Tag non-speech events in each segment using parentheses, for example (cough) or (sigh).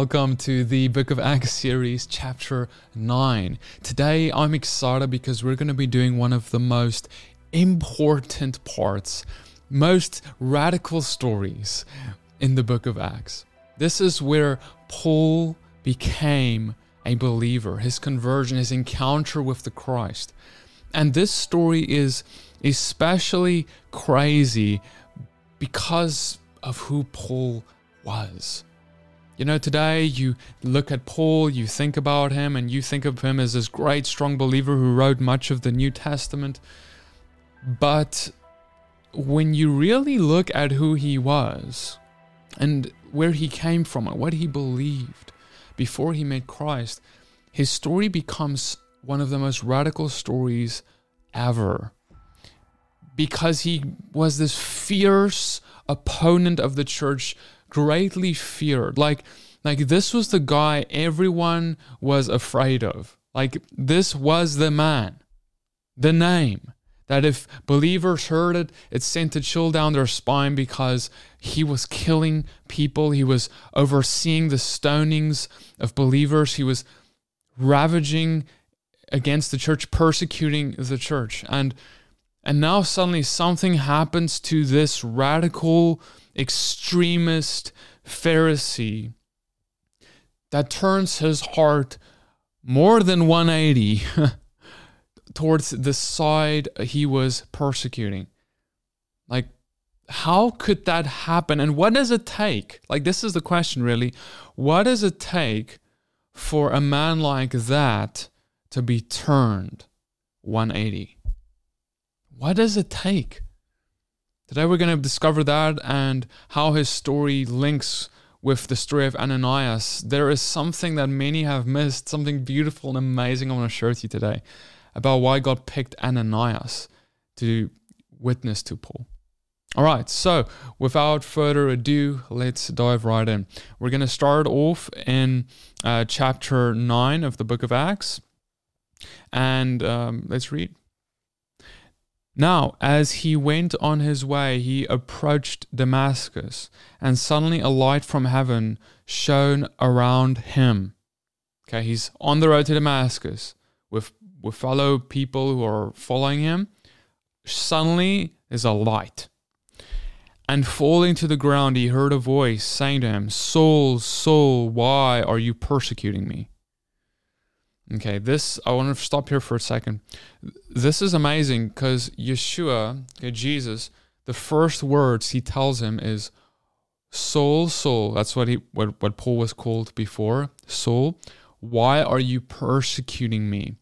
welcome to the Book of Acts series, chapter 9. Today I'm excited because we're going to be doing one of the most important parts, most radical stories in the Book of Acts. This is where Paul became a believer, his conversion, his encounter with the Christ. And this story is especially crazy because of who Paul was. You know, today you look at Paul, you think about him, and you think of him as this great, strong believer who wrote much of the New Testament. But when you really look at who he was and where he came from and what he believed before he met Christ, his story becomes one of the most radical stories ever. Because he was this fierce opponent of the church greatly feared. Like, like this was the guy everyone was afraid of. Like this was the man, the name that if believers heard it, it sent a chill down their spine because he was killing people. He was overseeing the stonings of believers. He was ravaging against the church, persecuting the church. And and now suddenly something happens to this radical extremist Pharisee that turns his heart more than 180 (laughs) towards the side he was persecuting. Like, how could that happen? And what does it take? Like, this is the question really. What does it take for a man like that to be turned 180? What does it take? Today we're going to discover that and how his story links with the story of Ananias. There is something that many have missed, something beautiful and amazing I want to share with you today about why God picked Ananias to witness to Paul. All right, so without further ado, let's dive right in. We're going to start off in uh, chapter 9 of the book of Acts, and um, let's read. Now, as he went on his way, he approached Damascus, and suddenly a light from heaven shone around him. Okay, he's on the road to Damascus with, with fellow people who are following him. Suddenly, there's a light. And falling to the ground, he heard a voice saying to him, Saul, Saul, why are you persecuting me? Okay, this, I want to stop here for a second. This is amazing because Yeshua, okay, Jesus, the first words he tells him is, Saul, Saul, That's what he what, what Paul was called before. Saul, why are you persecuting me?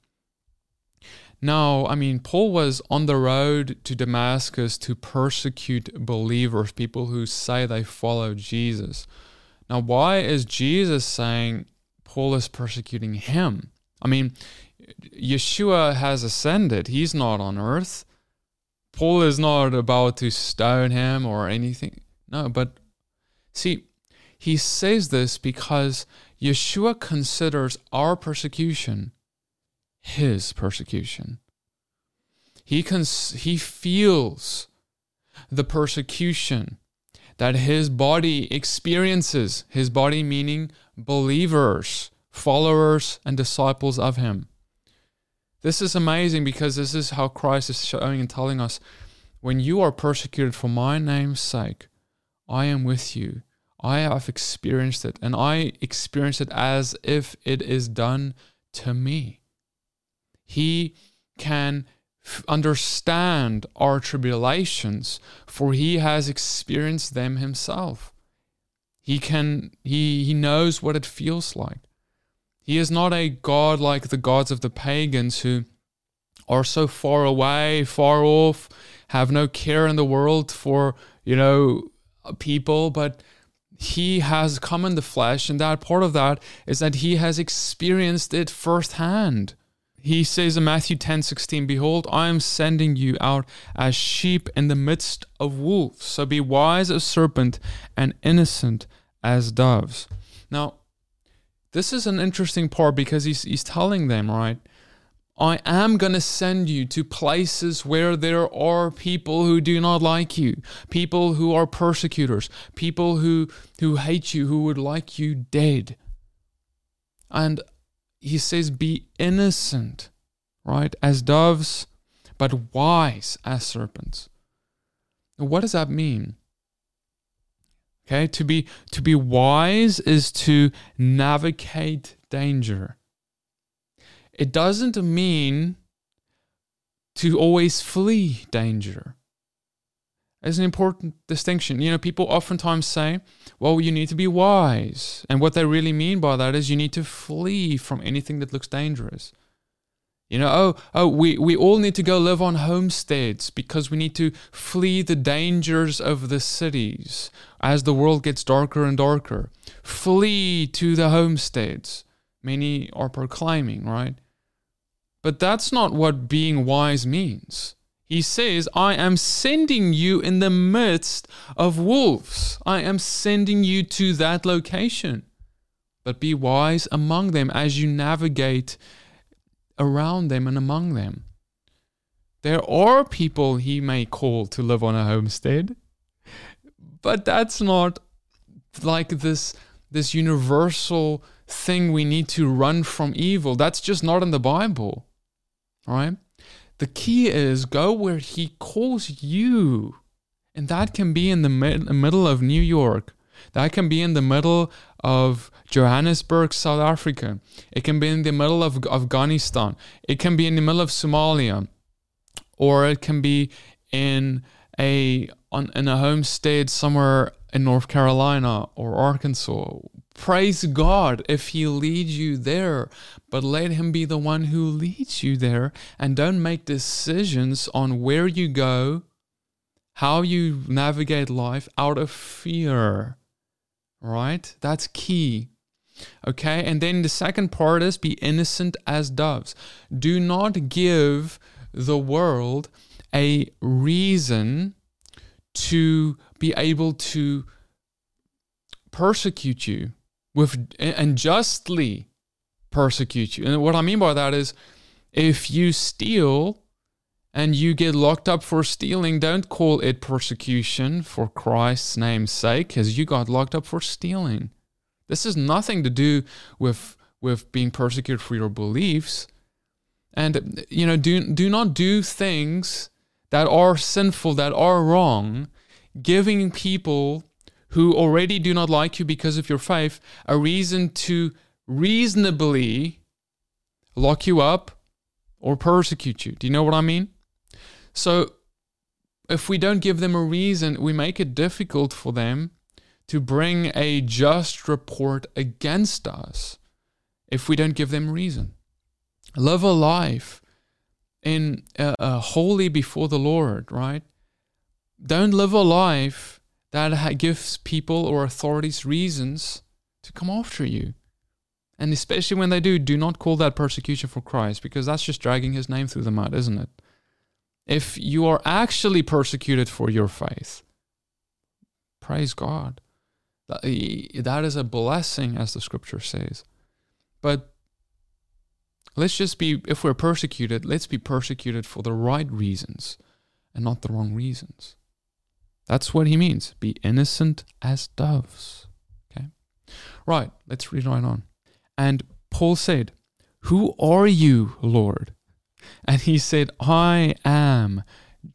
Now, I mean, Paul was on the road to Damascus to persecute believers, people who say they follow Jesus. Now, why is Jesus saying Paul is persecuting him? I mean, Yeshua has ascended, he's not on earth. Paul is not about to stone him or anything. No, but see, he says this because Yeshua considers our persecution his persecution. He, cons- he feels the persecution that his body experiences, his body meaning believers followers and disciples of him. This is amazing because this is how Christ is showing and telling us when you are persecuted for my name's sake, I am with you. I have experienced it, and I experience it as if it is done to me. He can f- understand our tribulations, for he has experienced them himself. He can he he knows what it feels like. He is not a God like the gods of the pagans who are so far away, far off, have no care in the world for, you know, people, but he has come in the flesh, and that part of that is that he has experienced it firsthand. He says in Matthew 10 16, Behold, I am sending you out as sheep in the midst of wolves. So be wise as serpent and innocent as doves. Now, this is an interesting part because he's he's telling them, right? I am going to send you to places where there are people who do not like you, people who are persecutors, people who, who hate you, who would like you dead. And he says, Be innocent, right, as doves, but wise as serpents. What does that mean? Okay, to be to be wise is to navigate danger. It doesn't mean to always flee danger. It's an important distinction. You know, people oftentimes say, well, you need to be wise. And what they really mean by that is you need to flee from anything that looks dangerous. You know, oh, oh, we, we all need to go live on homesteads because we need to flee the dangers of the cities as the world gets darker and darker. Flee to the homesteads. Many are proclaiming, right? But that's not what being wise means. He says, I am sending you in the midst of wolves. I am sending you to that location. But be wise among them as you navigate around them and among them. There are people he may call to live on a homestead, but that's not like this, this universal thing we need to run from evil. That's just not in the Bible. Right. The key is go where he calls you. And that can be in the mid- middle of New York. That can be in the middle of Johannesburg, South Africa. It can be in the middle of Afghanistan. It can be in the middle of Somalia. Or it can be in a on in a homestead somewhere in North Carolina or Arkansas Praise God if He leads you there, but let Him be the one who leads you there and don't make decisions on where you go, how you navigate life out of fear. Right? That's key. Okay, and then the second part is be innocent as doves. Do not give the world a reason to be able to persecute you with and justly persecute you. And what I mean by that is if you steal and you get locked up for stealing, don't call it persecution for Christ's name's sake, because you got locked up for stealing. This has nothing to do with with being persecuted for your beliefs. And you know, do do not do things that are sinful, that are wrong, giving people who already do not like you because of your faith a reason to reasonably lock you up or persecute you. Do you know what I mean? So, if we don't give them a reason, we make it difficult for them to bring a just report against us if we don't give them reason. Live a life in uh, uh, holy before the Lord, right? Don't live a life that gives people or authorities reasons to come after you. And especially when they do, do not call that persecution for Christ because that's just dragging his name through the mud, isn't it? If you are actually persecuted for your faith, praise God. That is a blessing, as the scripture says. But let's just be, if we're persecuted, let's be persecuted for the right reasons and not the wrong reasons. That's what he means. Be innocent as doves. Okay. Right, let's read right on. And Paul said, Who are you, Lord? And he said, I am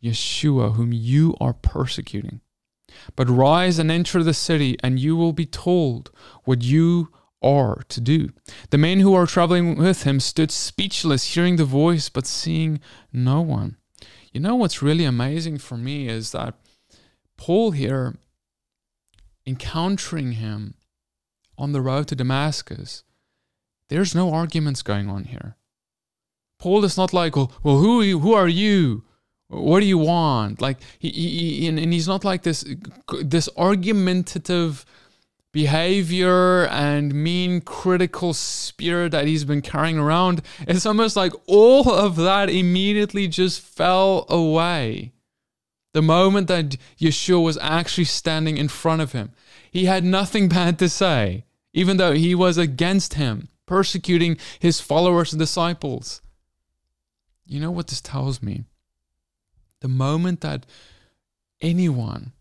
Yeshua, whom you are persecuting. But rise and enter the city, and you will be told what you are to do. The men who are traveling with him stood speechless, hearing the voice, but seeing no one. You know what's really amazing for me is that Paul here, encountering him on the road to Damascus, there's no arguments going on here. Paul is not like, well, well who, are you, who are you? What do you want? Like, he, he, and he's not like this, this argumentative behavior and mean critical spirit that he's been carrying around. It's almost like all of that immediately just fell away. The moment that Yeshua was actually standing in front of him, he had nothing (laughs) bad to say, even though he was against him, persecuting his followers and disciples. you know what this tells me? The moment that anyone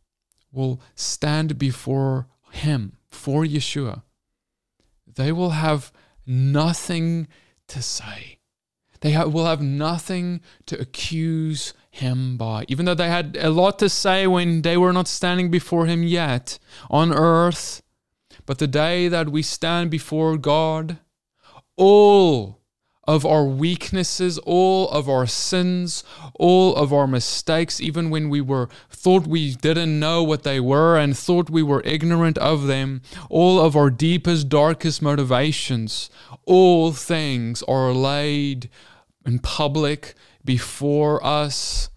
will stand before him, for Yeshua, they will have nothing to say. They ha- will have nothing to accuse him by. Even though they had a lot to say when they were not standing before him yet on earth, but the day that we stand before God, all of our weaknesses, all of our sins, all of our mistakes, even when we were thought we didn't know what they were and thought we were ignorant of them, all of our deepest, darkest motivations, all things are laid in public before us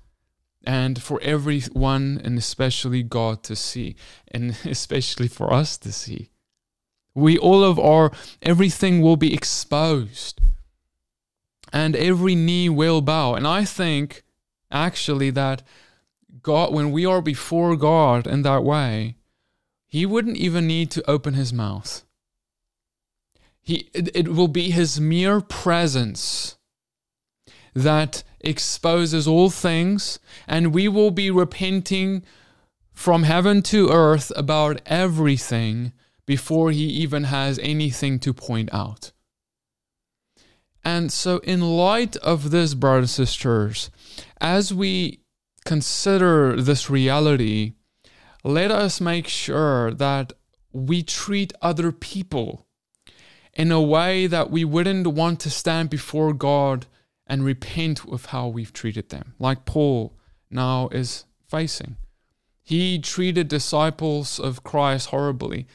and for everyone and especially God to see and (laughs) especially for us to see. We all of our everything will be exposed and every knee will bow. And I think actually that God, when we are before God in that way, He wouldn't even need to open His mouth. He, it, it will be His mere presence that exposes all things, and we will be repenting from heaven to earth about everything before He even has anything to point out. And so, in light of this, brothers and sisters, as we consider this reality, let us make sure that we treat other people in a way that we wouldn't want to stand before God and repent of how we've treated them, like Paul now is facing. He treated disciples of Christ horribly,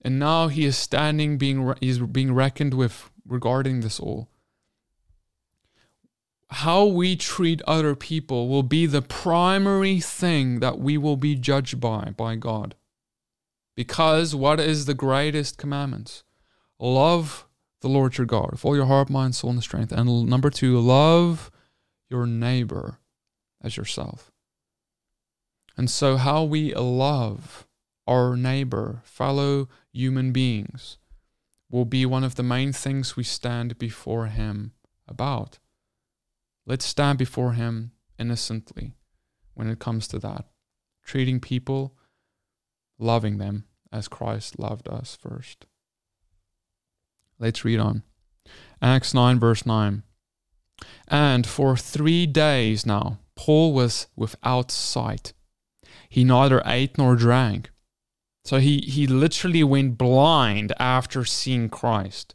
and now he is standing being he's being reckoned with regarding this all how we treat other people will be the primary thing that we will be judged by by God. Because what is the greatest commandment? Love the Lord your God with all your heart, mind, soul, and strength. And number two, love your neighbor as yourself. And so, how we love our neighbor, fellow human beings, will be one of the main things we stand before Him about. Let's stand before Him innocently when it comes to that. Treating people, loving them as Christ loved us first. Let's read on. Acts 9, verse 9. And for three days now, Paul was without sight. He neither ate nor drank. So he, he literally went blind after seeing Christ.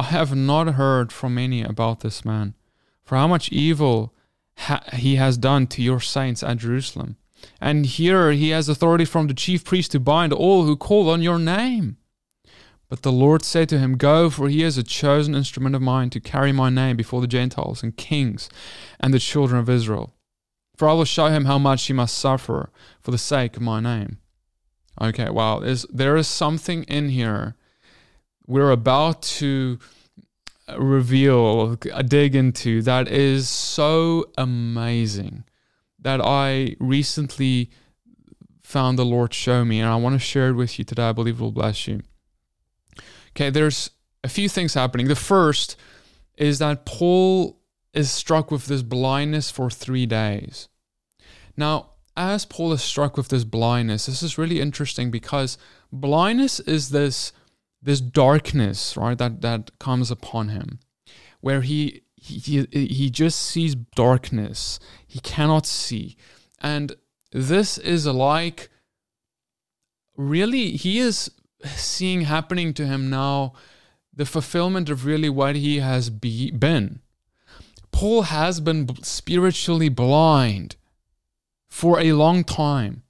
I have not heard from any about this man, for how much evil ha- he has done to your saints at Jerusalem. And here he has authority from the chief priest to bind all who call on your name. But the Lord said to him, Go, for he is a chosen instrument of mine to carry my name before the Gentiles and kings and the children of Israel. For I will show him how much he must suffer for the sake of my name. Okay, wow, is there is something in here we're about to reveal, uh, dig into that is so amazing that I recently found the Lord show me, and I want to share it with you today. I believe it will bless you. Okay, there's a few things happening. The first is that Paul is struck with this blindness for three days. Now, as Paul is struck with this blindness, this is really interesting because blindness is this this darkness, right, that that comes upon him, where he he he just sees darkness. He cannot see, and this is like really he is seeing happening to him now the fulfillment of really what he has be, been. Paul has been spiritually blind for a long time.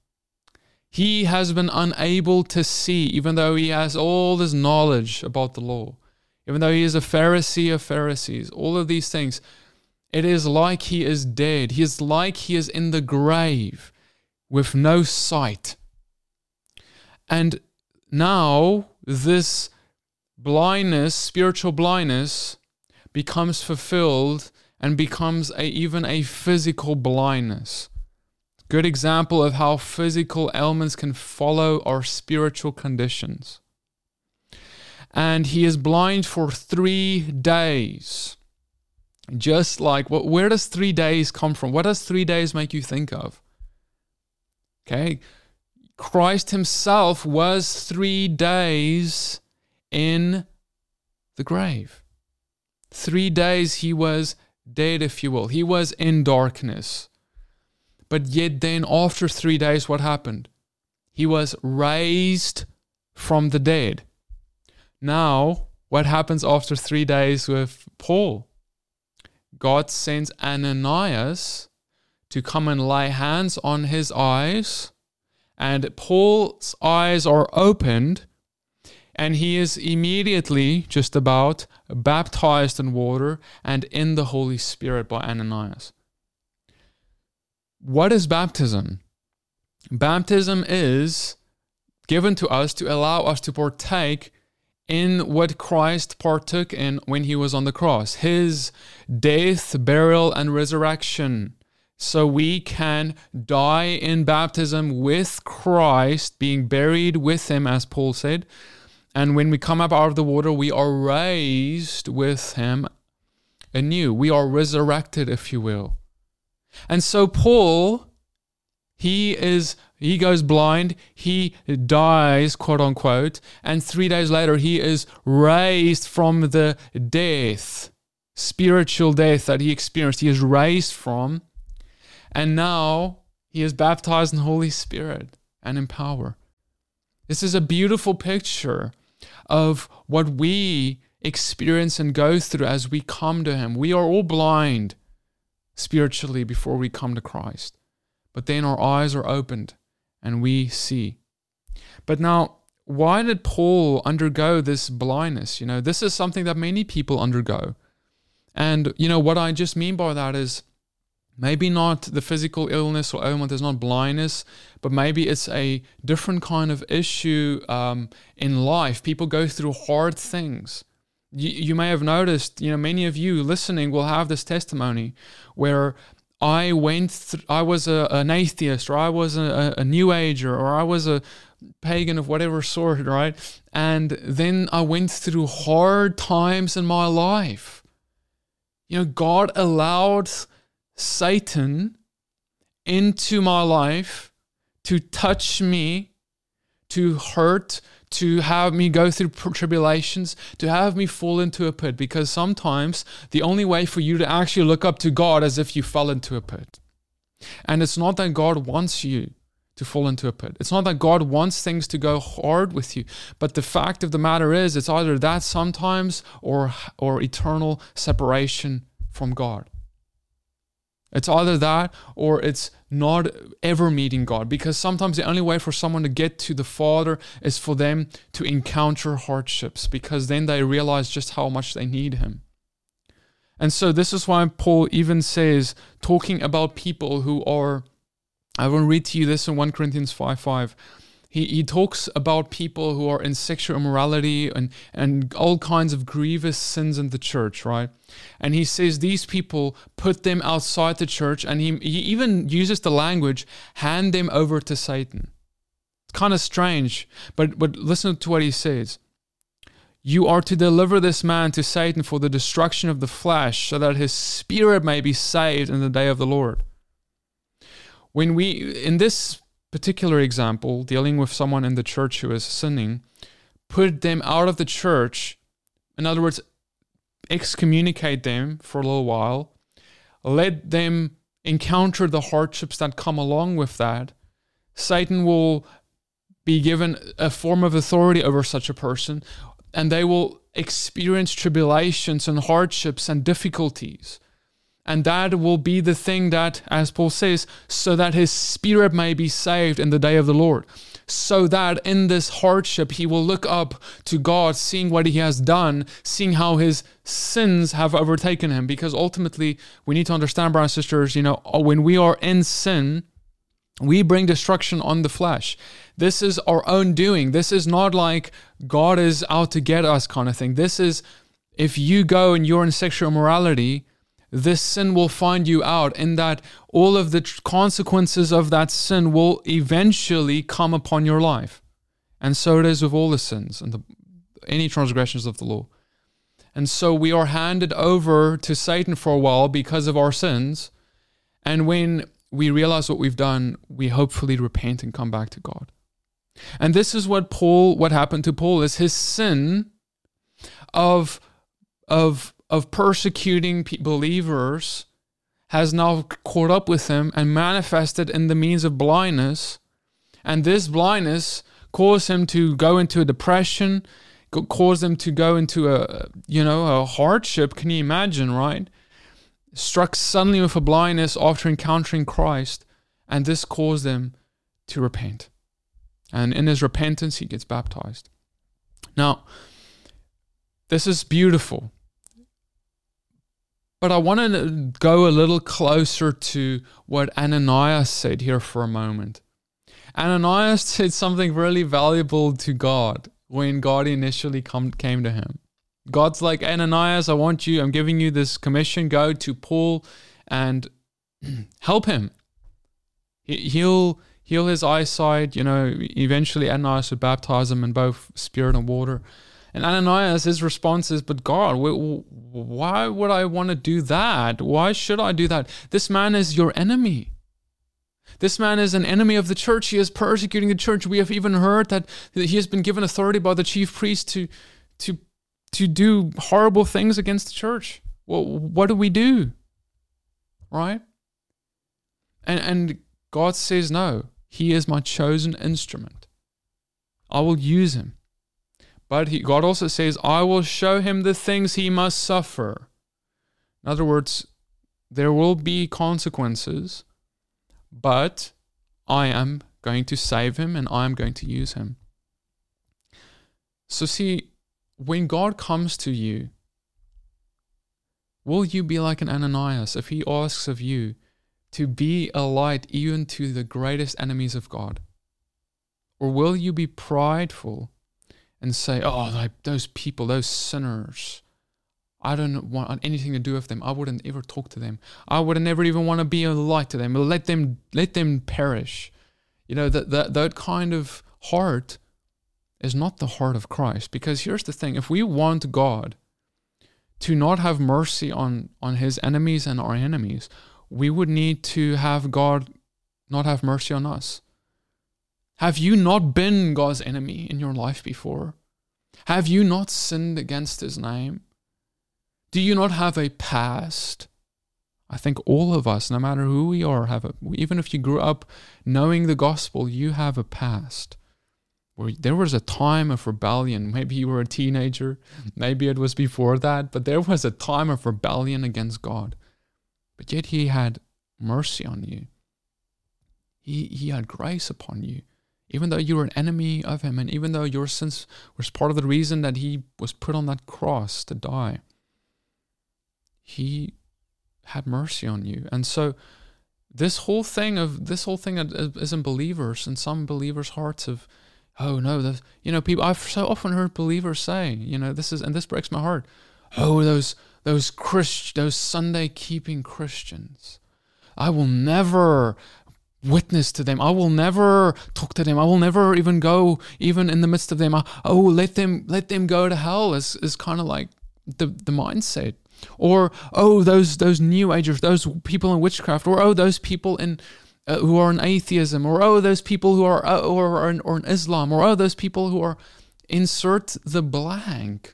He has been unable to see, even though he has all this knowledge about the law, even though he is a Pharisee of Pharisees, all of these things. It is like he is dead. He is like he is in the grave with no sight. And now this blindness, spiritual blindness, becomes fulfilled and becomes a, even a physical blindness. Good example of how physical ailments can follow our spiritual conditions. And he is blind for three days. Just like, what, where does three days come from? What does three days make you think of? Okay. Christ himself was three days in the grave. Three days he was dead, if you will. He was in darkness. But yet, then, after three days, what happened? He was raised from the dead. Now, what happens after three days with Paul? God sends Ananias to come and lay hands on his eyes, and Paul's eyes are opened, and he is immediately just about baptized in water and in the Holy Spirit by Ananias. What is baptism? Baptism is given to us to allow us to partake in what Christ partook in when he was on the cross his death, burial, and resurrection. So we can die in baptism with Christ, being buried with him, as Paul said. And when we come up out of the water, we are raised with him anew. We are resurrected, if you will. And so Paul, he is he goes blind, he dies, quote unquote, and three days later he is raised from the death, spiritual death that he experienced. He is raised from, and now he is baptized in the Holy Spirit and in power. This is a beautiful picture of what we experience and go through as we come to Him. We are all blind spiritually before we come to Christ, but then our eyes are opened and we see. But now, why did Paul undergo this blindness? You know, this is something that many people undergo. And, you know, what I just mean by that is maybe not the physical illness or ailment is not blindness, but maybe it's a different kind of issue um, in life. People go through hard things. You, you may have noticed, you know, many of you listening will have this testimony where I went, th- I was a, an atheist, or I was a, a new ager, or I was a pagan of whatever sort, right? And then I went through hard times in my life. You know, God allowed Satan into my life to touch me, to hurt, to have me go through tribulations, to have me fall into a pit. Because sometimes the only way for you to actually look up to God is if you fell into a pit. And it's not that God wants you to fall into a pit. It's not that God wants things to go hard with you, but the fact of the matter is it's either that sometimes or or eternal separation from God. It's either that or it's not ever meeting God because sometimes the only way for someone to get to the Father is for them to encounter hardships because then they realize just how much they need Him. And so, this is why Paul even says, talking about people who are, I will read to you this in 1 Corinthians 5 5 he, he talks about people who are in sexual immorality and, and all kinds of grievous sins in the church, right? And he says these people put them outside the church, and he, he even uses the language hand them over to Satan. It's kind of strange, but, but listen to what he says. You are to deliver this man to Satan for the destruction of the flesh, so that his spirit may be saved in the day of the Lord. When we, in this particular example, dealing with someone in the church who is sinning, put them out of the church. In other words, excommunicate them for a little while, let them encounter the hardships that come along with that. Satan will be given a form of authority over such a person, and they will experience tribulations and hardships and difficulties. And that will be the thing that, as Paul says, so that his spirit may be saved in the day of the Lord. So that in this hardship, he will look up to God, seeing what he has done, seeing how his sins have overtaken him. Because ultimately, we need to understand, brothers and sisters, you know, when we are in sin, we bring destruction on the flesh. This is our own doing. This is not like God is out to get us kind of thing. This is if you go and you're in sexual immorality, this sin will find you out, in that all of the consequences of that sin will eventually come upon your life. And so it is with all the sins and the, any transgressions of the law. And so we are handed over to Satan for a while because of our sins. And when we realize what we've done, we hopefully repent and come back to God. And this is what Paul, what happened to Paul is his sin of, of of persecuting believers has now caught up with him and manifested in the means of blindness. And this blindness caused him to go into a depression, caused him to go into a, you know, a hardship. Can you imagine, right? Struck suddenly with a blindness after encountering Christ. And this caused him to repent. And in his repentance, he gets baptized. Now, this is beautiful but I want to go a little closer to what Ananias said here for a moment. Ananias said something really valuable to God when God initially come, came to him. God's like, Ananias, I want you, I'm giving you this commission. Go to Paul and (clears throat) help him. He heal, heal his eyesight. You know, eventually Ananias would baptize him in both spirit and water. And Ananias, his response is, But God, why would I want to do that? Why should I do that? This man is your enemy. This man is an enemy of the church. He is persecuting the church. We have even heard that he has been given authority by the chief priest to, to, to do horrible things against the church. Well, what do we do? Right? And, and God says, No, he is my chosen instrument. I will use him. But he, God also says, I will show him the things he must suffer. In other words, there will be consequences, but I am going to save him and I am going to use him. So, see, when God comes to you, will you be like an Ananias if he asks of you to be a light even to the greatest enemies of God? Or will you be prideful? And say, oh, those people, those sinners, I don't want anything to do with them. I wouldn't ever talk to them. I would never even want to be a light to them. Let them let them perish. You know that that that kind of heart is not the heart of Christ. Because here's the thing: if we want God to not have mercy on on His enemies and our enemies, we would need to have God not have mercy on us. Have you not been God's enemy in your life before? Have you not sinned against his name? Do you not have a past? I think all of us, no matter who we are, have a, even if you grew up knowing the gospel, you have a past. Where there was a time of rebellion. Maybe you were a teenager, maybe it was before that, but there was a time of rebellion against God. But yet he had mercy on you. He, he had grace upon you even though you were an enemy of him, and even though your sins was part of the reason that he was put on that cross to die, he had mercy on you. And so this whole thing of this whole thing is in believers and some believers' hearts of, oh no, you know, people I've so often heard believers say, you know, this is and this breaks my heart. Oh, those those Christ those Sunday keeping Christians. I will never witness to them. I will never talk to them. I will never even go even in the midst of them. I, oh, let them let them go to hell is is kind of like the the mindset. Or oh, those those new agers, those people in witchcraft, or oh, those people in uh, who are in atheism, or oh, those people who are uh, or in, or in Islam, or oh, those people who are insert the blank,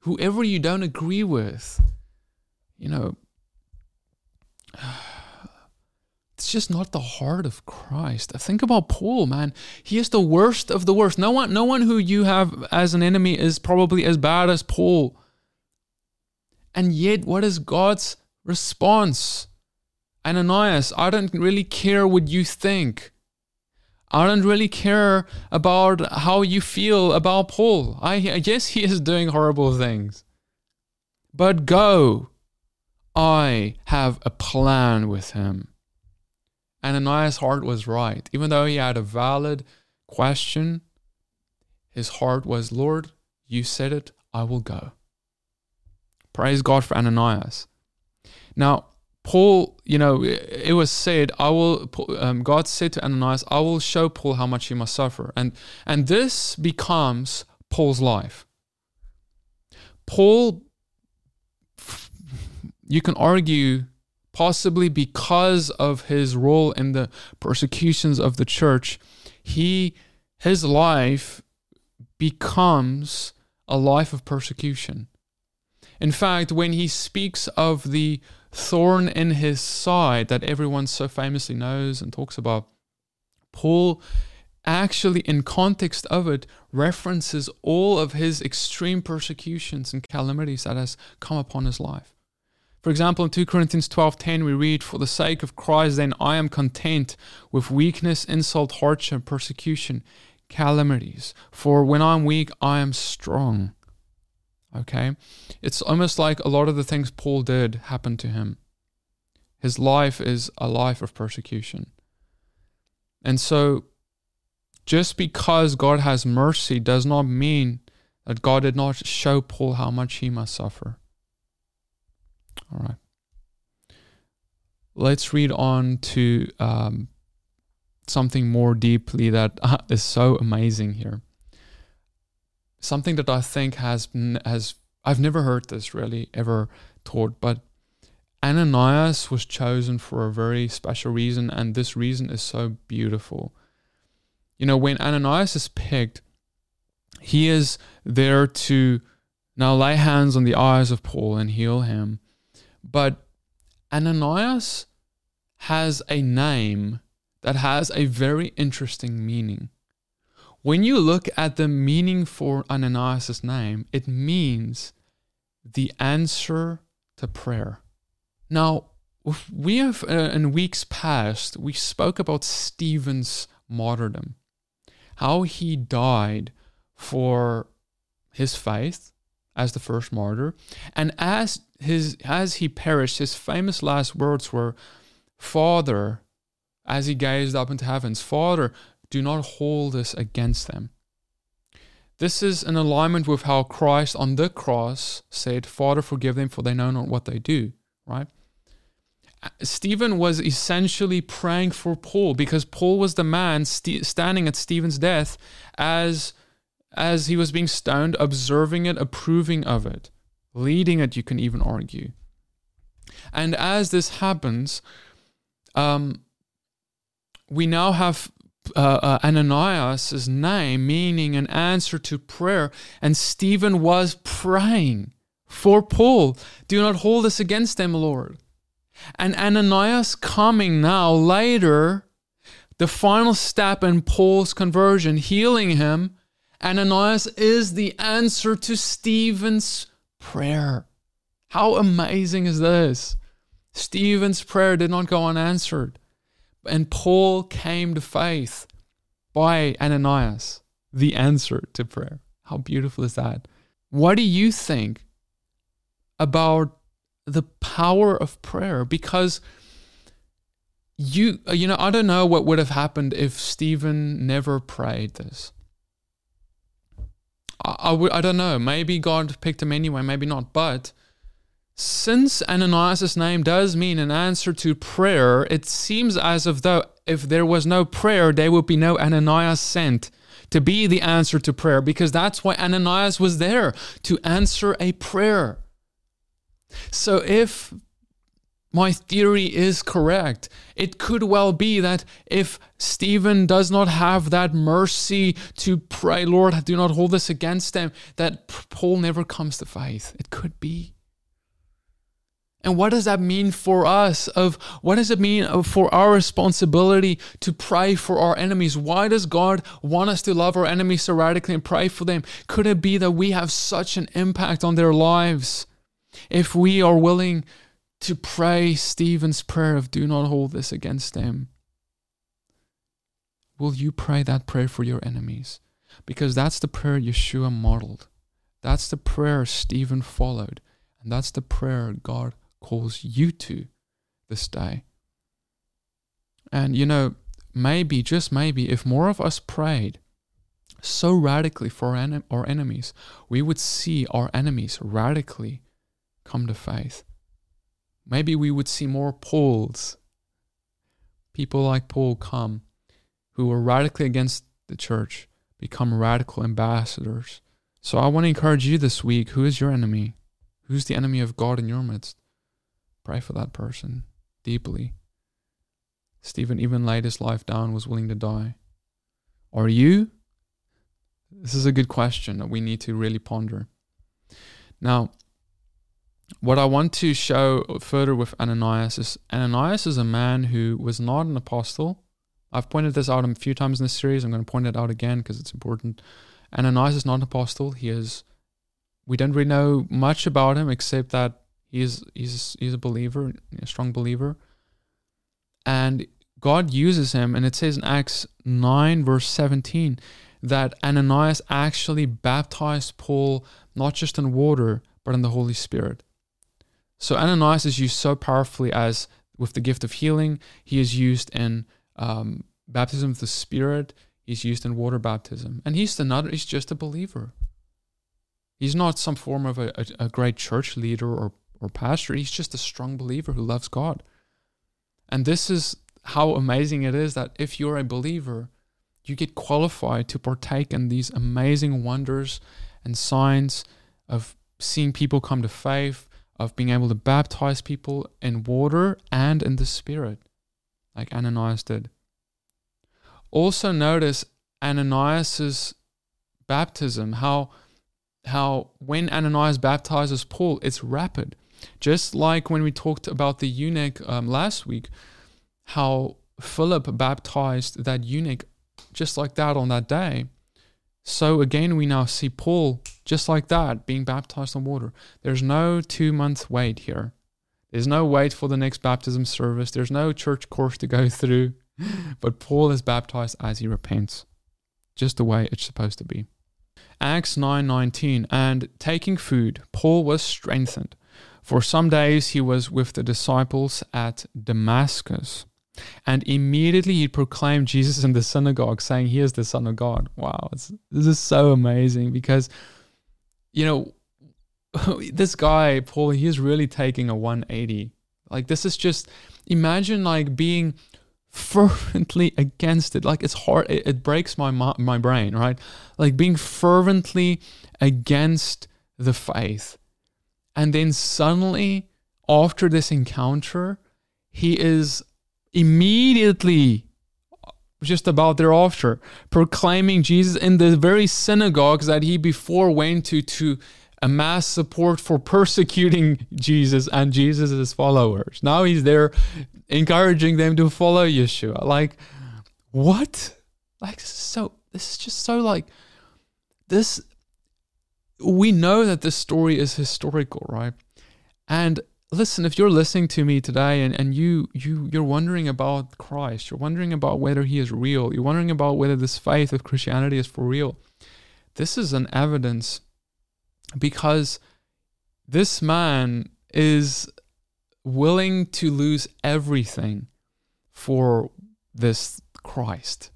whoever you don't agree with, you know. It's just not the heart of Christ. Uh, think about Paul, man. He is the worst of the worst. No one, no one who you have as an enemy is probably as bad as Paul. And yet, what is God's response. Ananias, I don't really care what you think. I don't really care about how you feel about Paul. I yes, he is doing horrible things. But go. I have a plan with him. Ananias' heart was right. Even though he had a valid question, his heart was, Lord, you said it, I will go. Praise God for Ananias. Now, Paul, you know, it was said, "I will." Um, God said to Ananias, "I will show Paul how much he must suffer," and and this becomes Paul's life. Paul, you can argue, possibly because of his role in the persecutions of the church, he his life becomes a life of persecution. In fact, when he speaks of the thorn in his side that everyone so famously knows and talks about. Paul actually, in context of it, references all of his extreme persecutions and calamities that has come upon his life. For example, in 2 Corinthians 12:10 we read, "For the sake of Christ then I am content with weakness, insult, hardship, persecution, calamities. For when I'm weak, I am strong." Okay? It's almost like a lot of the things Paul did happened to him. His life is a life of persecution. And so, just because God has mercy does not mean that God did not show Paul how much he must suffer. All right. Let's read on to um, something more deeply that (laughs) uh, so amazing here something that I think has has I've never heard this really ever taught, but Ananias was chosen for a very special reason, and this reason is so beautiful. You know, when Ananias is picked, he is there to now lay hands on the eyes of Paul and heal him. But Ananias has a name that has a very interesting meaning. When you look at the meaning for Ananias' name, it means the answer to prayer. Now, we have uh, in weeks past, we spoke about Stephen's martyrdom, how he died for his faith as the first martyr, and as his as he perished, his famous last words were, "Father," as he gazed up into heavens, "Father, do not hold this against them. This is in alignment with how Christ on the cross said, Father, forgive them, for they know not what they do, right? Stephen was essentially praying for Paul because Paul was the man st- standing at Stephen's death as, as he was being stoned, observing it, approving of it, leading it, you can even argue. And as this happens, um, we now have uh, uh, Ananias' name, meaning an answer to prayer. And Stephen was praying for Paul. Do not hold this against them, Lord. And Ananias coming now later, the final step in Paul's conversion, healing him. Ananias is the answer to Stephen's prayer. How amazing is this? Stephen's prayer did not go unanswered. And Paul came to faith by Ananias, the answer to prayer. How beautiful is that? What do you think about the power of prayer? Because you you know, I don't know what would have happened if Stephen never prayed this. I, I, w- I don't know. Maybe God picked him anyway, maybe not. But since Ananias' name does mean an answer to prayer, it seems as if though if there was no prayer, there would be no Ananias sent to be the answer to prayer, because that's why Ananias was there to answer a prayer. So if my theory is correct. It could well be that if Stephen does not have that mercy to pray, Lord, do not hold this against them, that Paul never comes to faith. It could be. And what does that mean for us? Of what does it mean for our responsibility to pray for our enemies? Why does God want us to love our enemies so radically and pray for them? Could it be that we have such an impact on their lives if we are willing to pray Stephen's prayer of do not hold this against them, will you pray that prayer for your enemies? Because that's the prayer Yeshua modeled. That's the prayer Stephen followed. And that's the prayer God calls you to this day. And you know, maybe, just maybe, if more of us prayed so radically for our, enemies, we would see our enemies radically come to faith. Maybe we would see more Pauls, people like Paul come, who were radically against the church, become radical ambassadors. So I want to encourage you this week who is your enemy? Who's the enemy of God in your midst? Pray for that person deeply. Stephen even laid his life down, was willing to die. Are you? This is a good question that we need to really ponder. Now, what I want to show further with Ananias is Ananias is a man who was not an apostle. I've pointed this out a few times in this series. I'm going to point it out again because it's important. Ananias is not an apostle. He is. We don't really know much about him except that he's he's he's a believer, a strong believer, and God uses him. And it says in Acts nine verse seventeen that Ananias actually baptized Paul not just in water but in the Holy Spirit. So Ananias is used so powerfully as with the gift of healing. He is used in um, baptism of the Spirit. He's used in water baptism, and he's another. He's just a believer. He's not some form of a, a, a great church leader or or pastor. He's just a strong believer who loves God. And this is how amazing it is that if you're a believer, you get qualified to partake in these amazing wonders and signs of seeing people come to faith, of being able to baptize people in water and in the Spirit, like Ananias did. Also, notice Ananias's baptism, how, how when Ananias baptizes Paul, it's rapid. Just like when we talked about the eunuch um, last week, how Philip baptized that eunuch just like that on that day. So again, we now see Paul just like that being baptized in water. There's no two month wait here. There's no wait for the next baptism service. There's no church course to go (laughs) through. But Paul is baptized as he repents, just the way it's supposed to be. Acts 9:19 and taking food Paul was strengthened for some days he was with the disciples at Damascus and immediately he proclaimed Jesus in the synagogue, saying, He is the Son of God. Wow, this is so amazing because, you know, (laughs) this guy, Paul, he is really taking a 180. Like, this is just, imagine like being fervently against it. Like, it's hard, it, it breaks my, my brain, right? Like, being fervently against the faith. And then suddenly, after this encounter, he is immediately just about thereafter proclaiming Jesus in the very synagogues that he before went to to amass support for persecuting Jesus and Jesus' followers. Now he's there encouraging them to follow Yeshua. Like, what? Like, this is so, this is just so like, this, we know that this story is historical, right? And listen if you're listening to me today and, and you you you're wondering about christ you're wondering about whether he is real you're wondering about whether this faith of christianity is for real this is an evidence because this man is willing to lose everything for this christ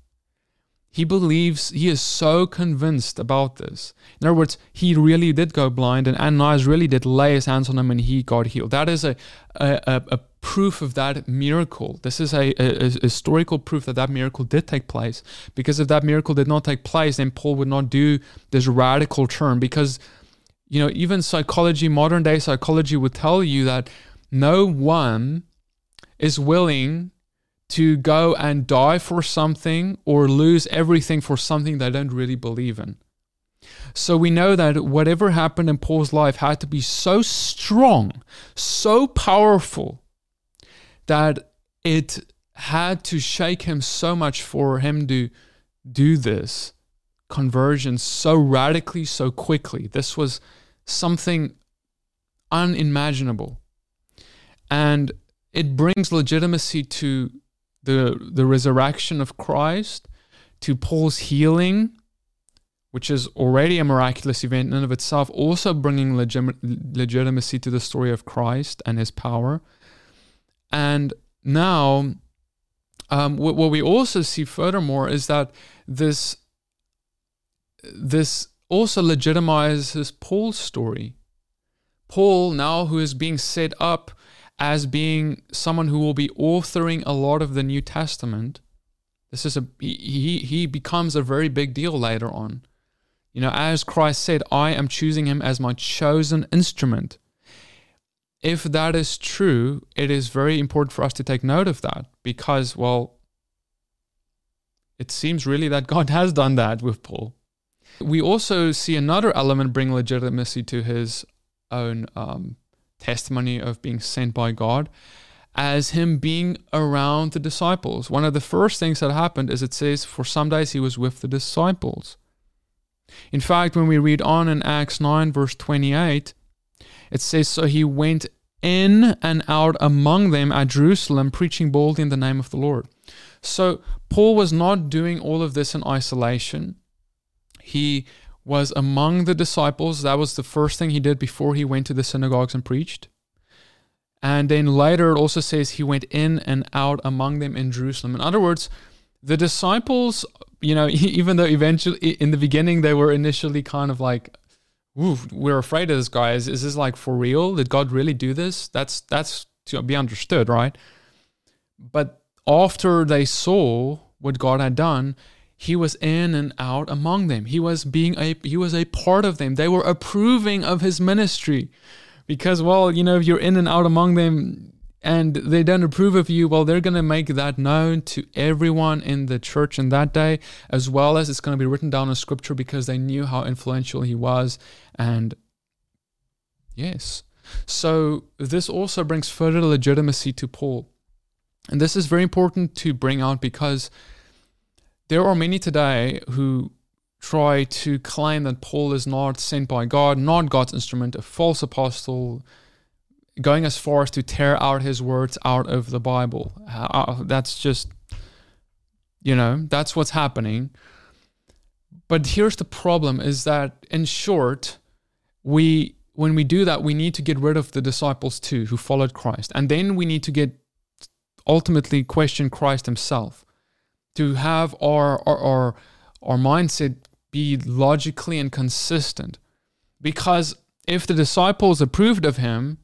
he believes, he is so convinced about this. In other words, he really did go blind, and Ananias really did lay his hands on him and he got healed. That is a, a, a proof of that miracle. This is a, a, a, historical proof that that miracle did take place. Because if that miracle did not take place, then Paul would not do this radical turn. Because, you know, even psychology, modern day psychology would tell you that no one is willing to go and die for something or lose everything for something they don't really believe in. So we know that whatever happened in Paul's life had to be so strong, so powerful, that it had to shake him so much for him to do this conversion so radically, so quickly. This was something unimaginable. and it brings legitimacy to the the resurrection of Christ, to Paul's healing, which is already a miraculous event in and of itself, also bringing legim- legitimacy to the story of Christ and his power. And now, um, what, what we also see furthermore is that this this also legitimizes Paul's story. Paul, now who is being set up as being someone who will be authoring a lot of the New Testament, this is a he he becomes a very big deal later on. You know, as Christ said, I am choosing him as my chosen instrument. If that is true, it is very important for us to take note of that because, well, it seems really that God (laughs) has done that with Paul. We also see another element bring legitimacy to his own um, testimony of being sent by God as him being around the disciples. One of the first things that happened is it says, for some days he was with the disciples. In fact, when we read on in Acts 9, verse 28, it says, So he went in and out among them at Jerusalem, preaching boldly in the name of the Lord. So Paul was not doing all of this in isolation. He was among the disciples. That was the first thing he did before he went to the synagogues and preached. And then later it also says he went in and out among them in Jerusalem. In other words, the disciples, you know, (laughs) even though eventually in the beginning they were initially kind of like, Ooh, we're afraid of this guy. Is, is this like for real? Did God really do this? That's that's to be understood, right? But after they saw what God had done, he was in and out among them. He was being a he was a part of them. They were approving of his ministry. Because well, you know, if you're in and out among them and they don't approve of you, well, they're going to make that known to everyone in the church in that day, as well as it's going to be written down in scripture because they knew how influential he was. And yes, so this also brings further legitimacy to Paul. And this is very important to bring out because there are many today who try to claim that Paul is not sent by God, not God's instrument, a false apostle, going as far as to tear out his words out of the Bible. Uh, that's just, you know, that's what's happening. But here's the problem is that in short, we when we do that, we need to get rid of the disciples too who followed Christ. And then we need to get ultimately question Christ himself. To have our our our, our mindset be logically and consistent. Because if the disciples approved of him,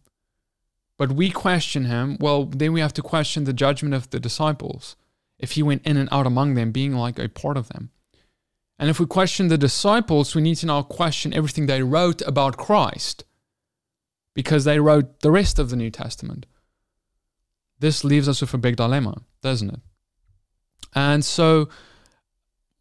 but we question him, well, then we have to question the judgment of the disciples if he went in and out among them, being like a part of them. And if we question the disciples, we need to now question everything they wrote about Christ because they wrote the rest of the New Testament. This leaves us with a big dilemma, doesn't it? And so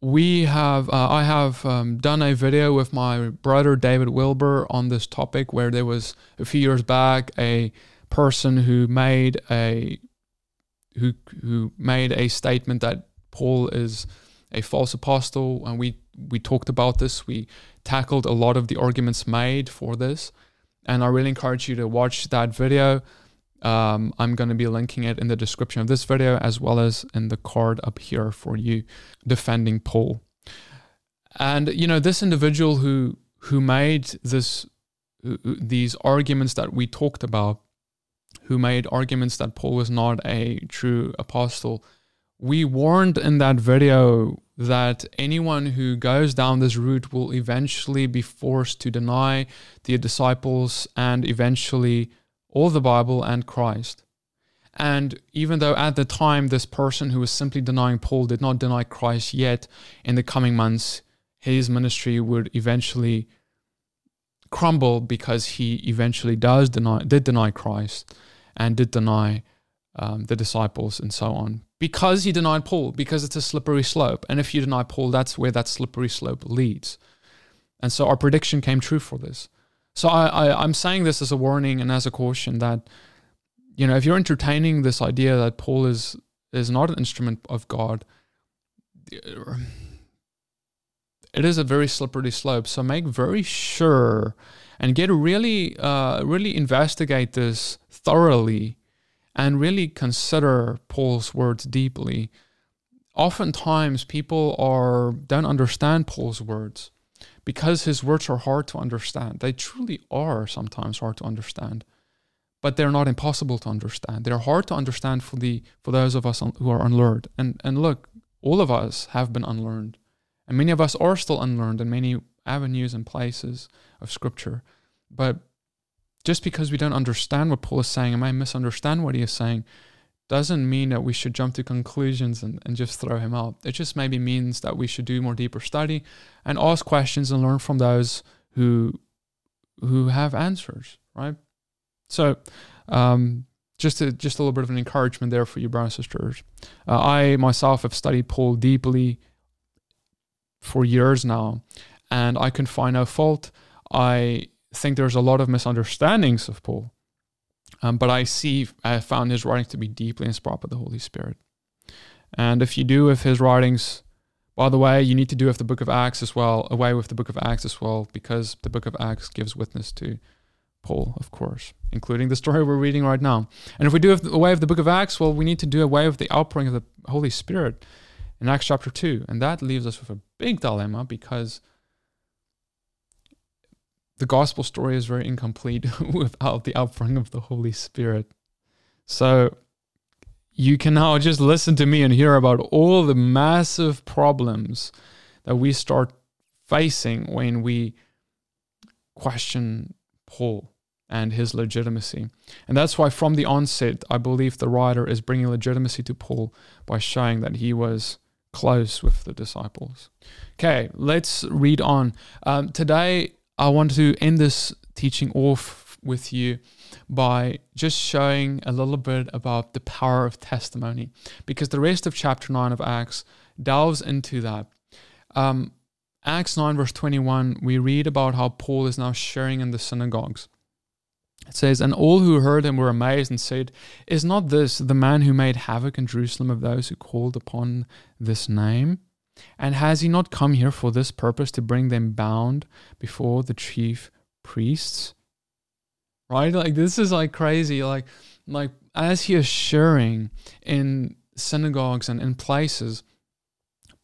we have, uh, I have um, done a video with my brother David Wilber on this topic where there was a few years back a person who made a who who made a statement that Paul is a false apostle, and we we talked about this. We tackled a lot of the arguments made for this, and I really encourage you to watch that video. Um, I'm going to be linking it in the description of this video as well as in the card up here for you defending Paul. And you know this individual who who made this these arguments that we talked about who made arguments that Paul was not a true apostle. We warned in that video that anyone who goes down this route will eventually be forced to deny the disciples and eventually all the Bible and Christ. And even though at the time this person who was simply denying Paul did not deny Christ yet, in the coming months, his ministry would eventually crumble because he eventually does deny did deny Christ and did deny um, the disciples and so on because he denied Paul, because it's a slippery slope. And if you deny Paul, that's where that slippery slope leads. And so our prediction came true for this. So I, I, I'm saying this as a warning and as a caution that, you know, if you're entertaining this idea that Paul is is not an instrument of God, it is a very slippery slope. So make very sure and get really, uh, really investigate this thoroughly and really consider Paul's words deeply, oftentimes people are don't understand Paul's words because his words are hard to understand. They truly are sometimes hard to understand, but they're not impossible to understand. They're hard to understand for the for those of us who are unlearned. And and look, all of us have been unlearned, and many of us are still unlearned in many avenues and places of Scripture. But just because we don't understand what Paul is saying and might misunderstand what he is saying, doesn't mean that we should jump to conclusions and, and just throw him out. It just maybe means that we should do more deeper study and ask questions and learn from those who who have answers, right? So um, just a, just a little bit of an encouragement there for you, brothers and sisters. Uh, I myself have studied Paul deeply for years now, and I can find no fault. I think there's a lot of misunderstandings of Paul, um, but I see, I found his writings to be deeply inspired by the Holy Spirit. And if you do with his writings, by the way, you need to do with the book of Acts as well, away with the book of Acts as well, because the book of Acts gives witness to Paul, of course, including the story we're reading right now. And if we do away with the book of Acts, well, we need to do away with the outpouring of the Holy Spirit in Acts chapter 2. And that leaves us with a big dilemma because the gospel story is very incomplete (laughs) without the outpouring of the Holy Spirit. So you can now just listen to me and hear about all the massive problems that we start facing when we question Paul and his legitimacy. And that's why, from the onset, I believe the writer is bringing legitimacy to Paul by showing that he was close with the disciples. Okay, let's read on. Um, today, I want to end this teaching off with you by just showing a little bit about the power of testimony, because the rest of chapter 9 of Acts delves into that. Um, Acts 9, verse 21, we read about how Paul is now sharing in the synagogues. It says, And all who heard him were amazed and said, Is not this the man who made havoc in Jerusalem of those who called upon this name? And has he not come here for this purpose to bring them bound before the chief priests? Right? Like this is like crazy. Like like as he is sharing in synagogues and in places,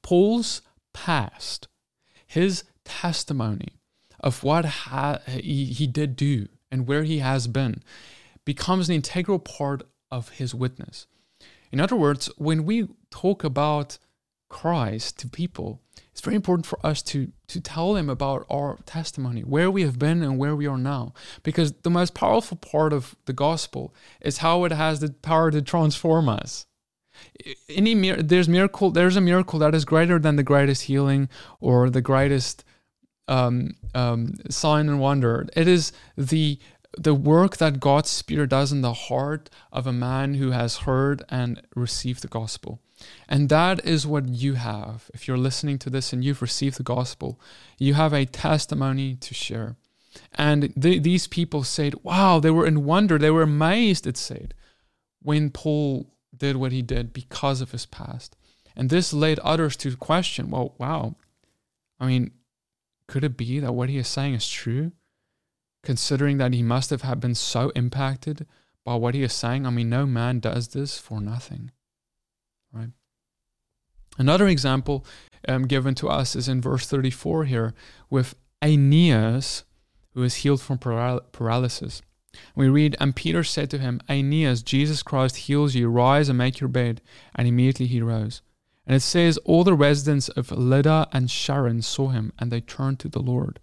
Paul's past, his testimony of what ha- he, he did do and where he has been becomes an integral part of his witness. In other words, when we talk about Christ to people, it's very important for us to to tell them about our testimony, where we have been and where we are now. Because the most powerful part of the gospel is how it has the power to transform us. Any there's miracle there's a miracle that is greater than the greatest healing or the greatest um, um, sign and wonder. It is the the work that God's Spirit does in the heart of a man who has heard and received the gospel. And that is what you have. If you're listening to this and you've received the gospel, you have a testimony to share. And th- these people said, wow, they were in wonder. They were amazed, it said, when Paul did what he did because of his past. And this led others to question, well, wow, I mean, could it be that what he is saying is true? Considering that he must have been so impacted by what he is saying. I mean, no man does this for nothing right? Another example um, given to us is in verse 34 here with Aeneas, who is healed from paral- paralysis. We read, And Peter said to him, Aeneas, Jesus Christ heals you. Rise and make your bed. And immediately he rose. And it says, All the residents of Lydda and Sharon saw him, and they turned to the Lord.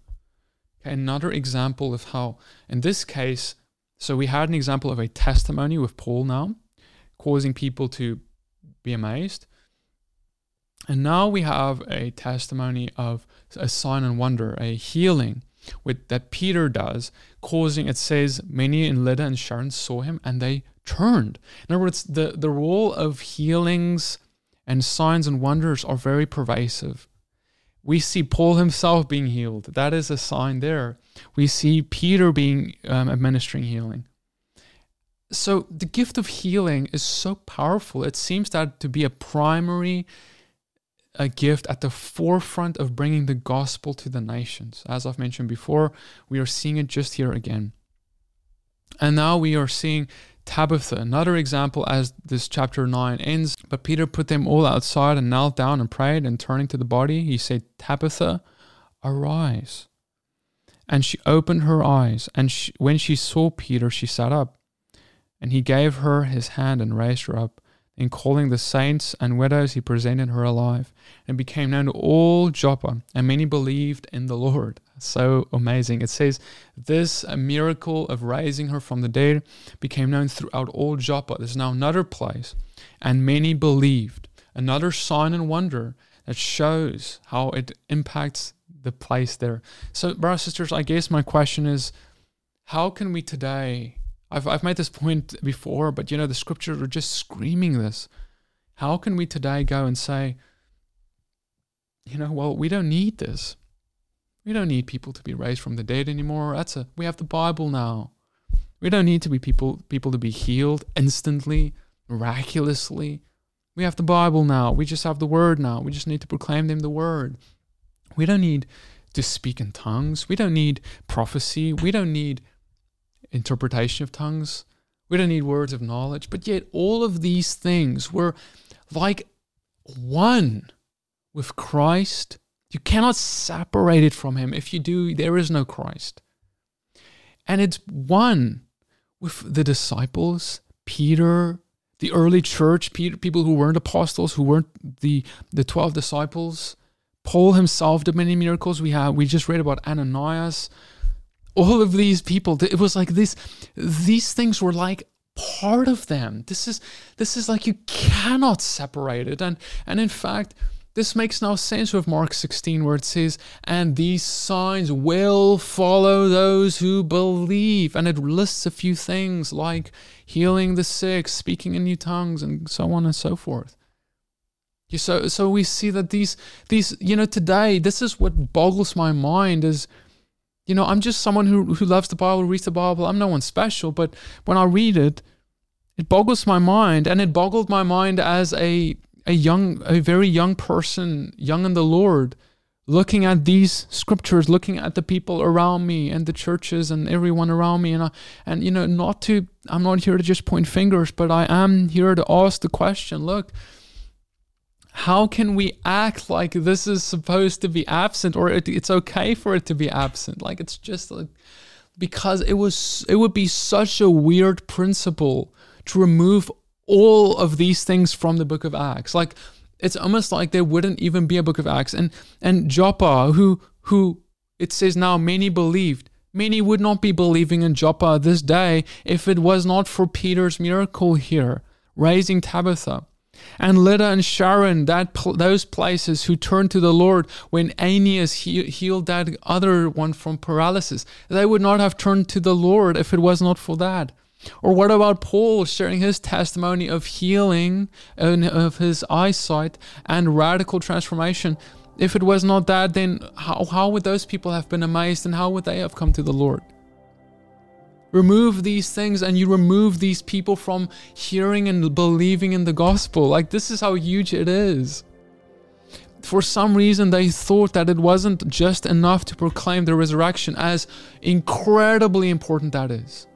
Okay, another example of how, in this case, so we had an example of a testimony with Paul now, causing people to be amazed. And now we have a testimony of a sign and wonder, a healing with, that Peter does, causing, it says, many in Lydda and Sharon saw him and they turned. In other words, the, the role of healings and signs and wonders are very pervasive. We see Paul himself being healed. That is a sign there. We see Peter being um, administering healing so the gift of healing is so powerful. It seems that to be a primary a gift at the forefront of bringing the gospel to the nations. As I've mentioned before, we are seeing it just here again. And now we are seeing Tabitha. Another example as this chapter 9 ends. But Peter put them all outside and knelt down and prayed, and turning to the body, he said, Tabitha, arise. And she opened her eyes, and she, when she saw Peter, she sat up. And he gave her his hand and raised her up. In calling the saints and widows, he presented her alive and became known to all Joppa, and many believed in the Lord. So amazing. It says this miracle of raising her from the dead became known throughout all Joppa. There's now another place, and many believed. Another sign and wonder that shows how it impacts the place there. So, brothers and sisters, I guess my question is how can we today I've, I've made this point before, but you know, the scriptures are just screaming this. How can we today go and say, you know, well, we don't need this. We don't need people to be raised from the dead anymore. That's a we have the Bible now. We don't need to be people people to be healed instantly, miraculously. We have the Bible now. We just have the word now. We just need to proclaim them the word. We don't need to speak in tongues. We don't need prophecy. We don't need interpretation of tongues. We don't need words of knowledge. But yet, all of these things were like one with Christ. You cannot separate it from Him. If you do, there is no Christ. And it's one with the disciples, Peter, the early church, Peter, people who weren't apostles, who weren't the, the 12 disciples. Paul himself did many miracles. We have we just read about Ananias, all of these people it was like this these things were like part of them this is this is like you cannot separate it and and in fact this makes no sense with Mark 16, where it says, And these signs will follow those who believe. And it lists a few things like healing the sick, speaking in new tongues, and so on and so forth. So, so we see that these, these, you know, today, this is what boggles my mind is you know, I'm just someone who, who loves the Bible, reads the Bible. I'm no one special, but when I read it, it boggles my mind, and it boggled my mind as a a young, a very young person, young in the Lord, looking at these scriptures, looking at the people around me and the churches and everyone around me, and I, and you know, not to, I'm not here to just point fingers, but I am here to ask the question. Look, how can we act like this is supposed to be absent or it, it's okay for it to be absent? Like it's just like because it was it would be such a weird principle to remove all of these things from the book of acts. Like it's almost like there wouldn't even be a book of acts. And and joppa who who it says now many believed. Many would not be believing in joppa this day if it was not for peter's miracle here raising tabitha and Lydda and Sharon, that pl- those places who turned to the Lord when Aeneas he- healed that other one from paralysis, they would not have turned to the Lord if it was not for that. Or what about Paul sharing his testimony of healing and of his eyesight and radical transformation? If it was not that, then how, how would those people have been amazed and how would they have come to the Lord? Remove these things and you remove these people from hearing and believing in the gospel. Like, this is how huge it is. For some reason, they thought that it wasn't just enough to proclaim the resurrection, as incredibly important that is.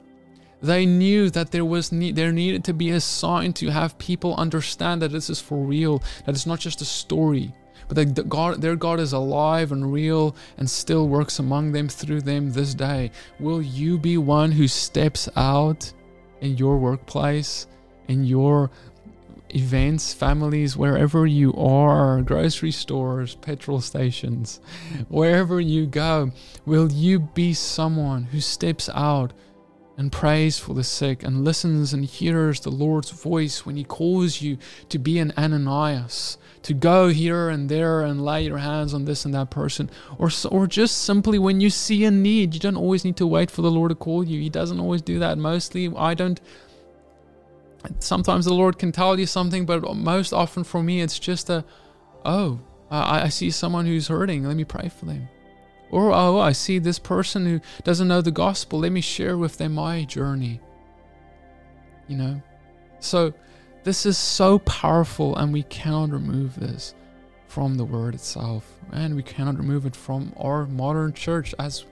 They knew that there was need, there needed to be a sign to have people understand that this is for real, that it's not just a story but that God, their God is alive and real and still works among them through them this day. Will you be one who steps out in your workplace, in your events, families, wherever you are, grocery stores, petrol stations, wherever you go? Will you be someone who steps out? And prays for the sick and listens and hears the Lord's voice when He calls you to be an Ananias, to go here and there and lay your hands on this and that person, or or just simply when you see a need, you don't always need to wait for the Lord to call you. He doesn't always do that. Mostly, I don't. Sometimes the Lord can tell you something, but most often for me, it's just a, oh, I, I see someone who's hurting. Let me pray for them. Or, oh, I see this person who doesn't know the gospel. Let me share with them my journey. You know? So, this is so powerful, and we cannot remove this from the word itself. And we cannot remove it from our modern church, as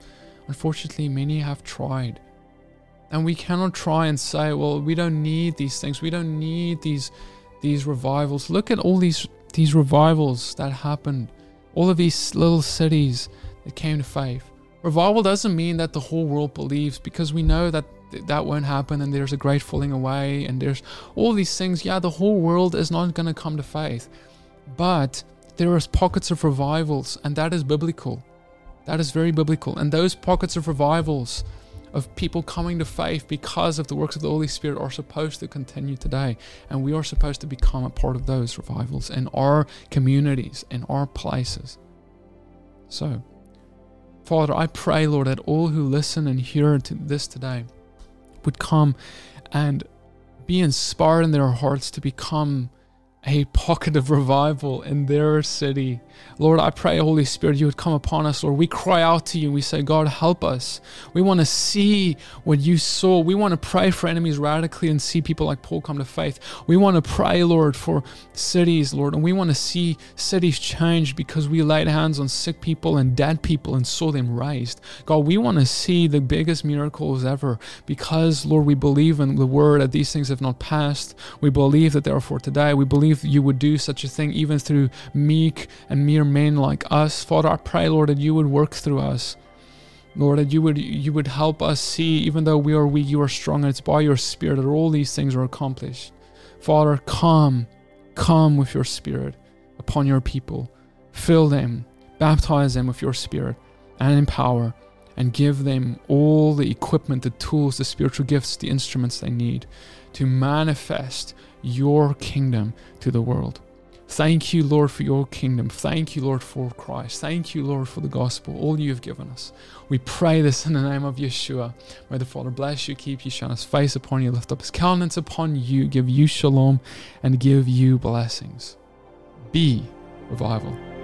unfortunately many have tried. And we cannot try and say, well, we don't need these things. We don't need these these revivals. Look at all these these revivals that happened. All of these little cities that came to faith. Revival doesn't mean that the whole world believes because we know that that won't happen and there's a great falling away and there's all these things. Yeah, the whole world is not going to come to faith. But there are pockets of revivals and that is biblical. That is very biblical. And those pockets of revivals of people coming to faith because of the works of the Holy Spirit are supposed to continue today. And we are supposed to become a part of those revivals in our communities, in our places. So, Father, I pray, Lord, that all who listen and hear to this today would come and be inspired in their hearts to become a pocket of revival in their city. Lord, I pray, Holy Spirit, you would come upon us, Lord. We cry out to you. We say, God, help us. We want to see what you saw. We want to pray for enemies radically and see people like Paul come to faith. We want to pray, Lord, for cities, Lord, and we want to see cities change because we laid hands on sick people and dead people and saw them raised. God, we want to see the biggest miracles ever because, Lord, we believe in the word that these things have not passed. We believe that they are for today. We believe believe you would do such a thing even through meek and mere men like us. Father, I pray, Lord, that you would work through us. Lord, that you would you would help us see, even though we are weak, you are strong, and it's by your spirit that all these things are accomplished. Father, come, come with your spirit upon your people. Fill them, baptize them with your spirit and empower and give them all the equipment, the tools, the spiritual gifts, the instruments they need to manifest your kingdom to the world. Thank you, Lord, for your kingdom. Thank you, Lord, for Christ. Thank you, Lord, for the gospel, all you have given us. We pray this in the name of Yeshua. May the Father bless you, keep you, shine his face upon you, lift up his countenance upon you, give you shalom, and give you blessings. Be revival.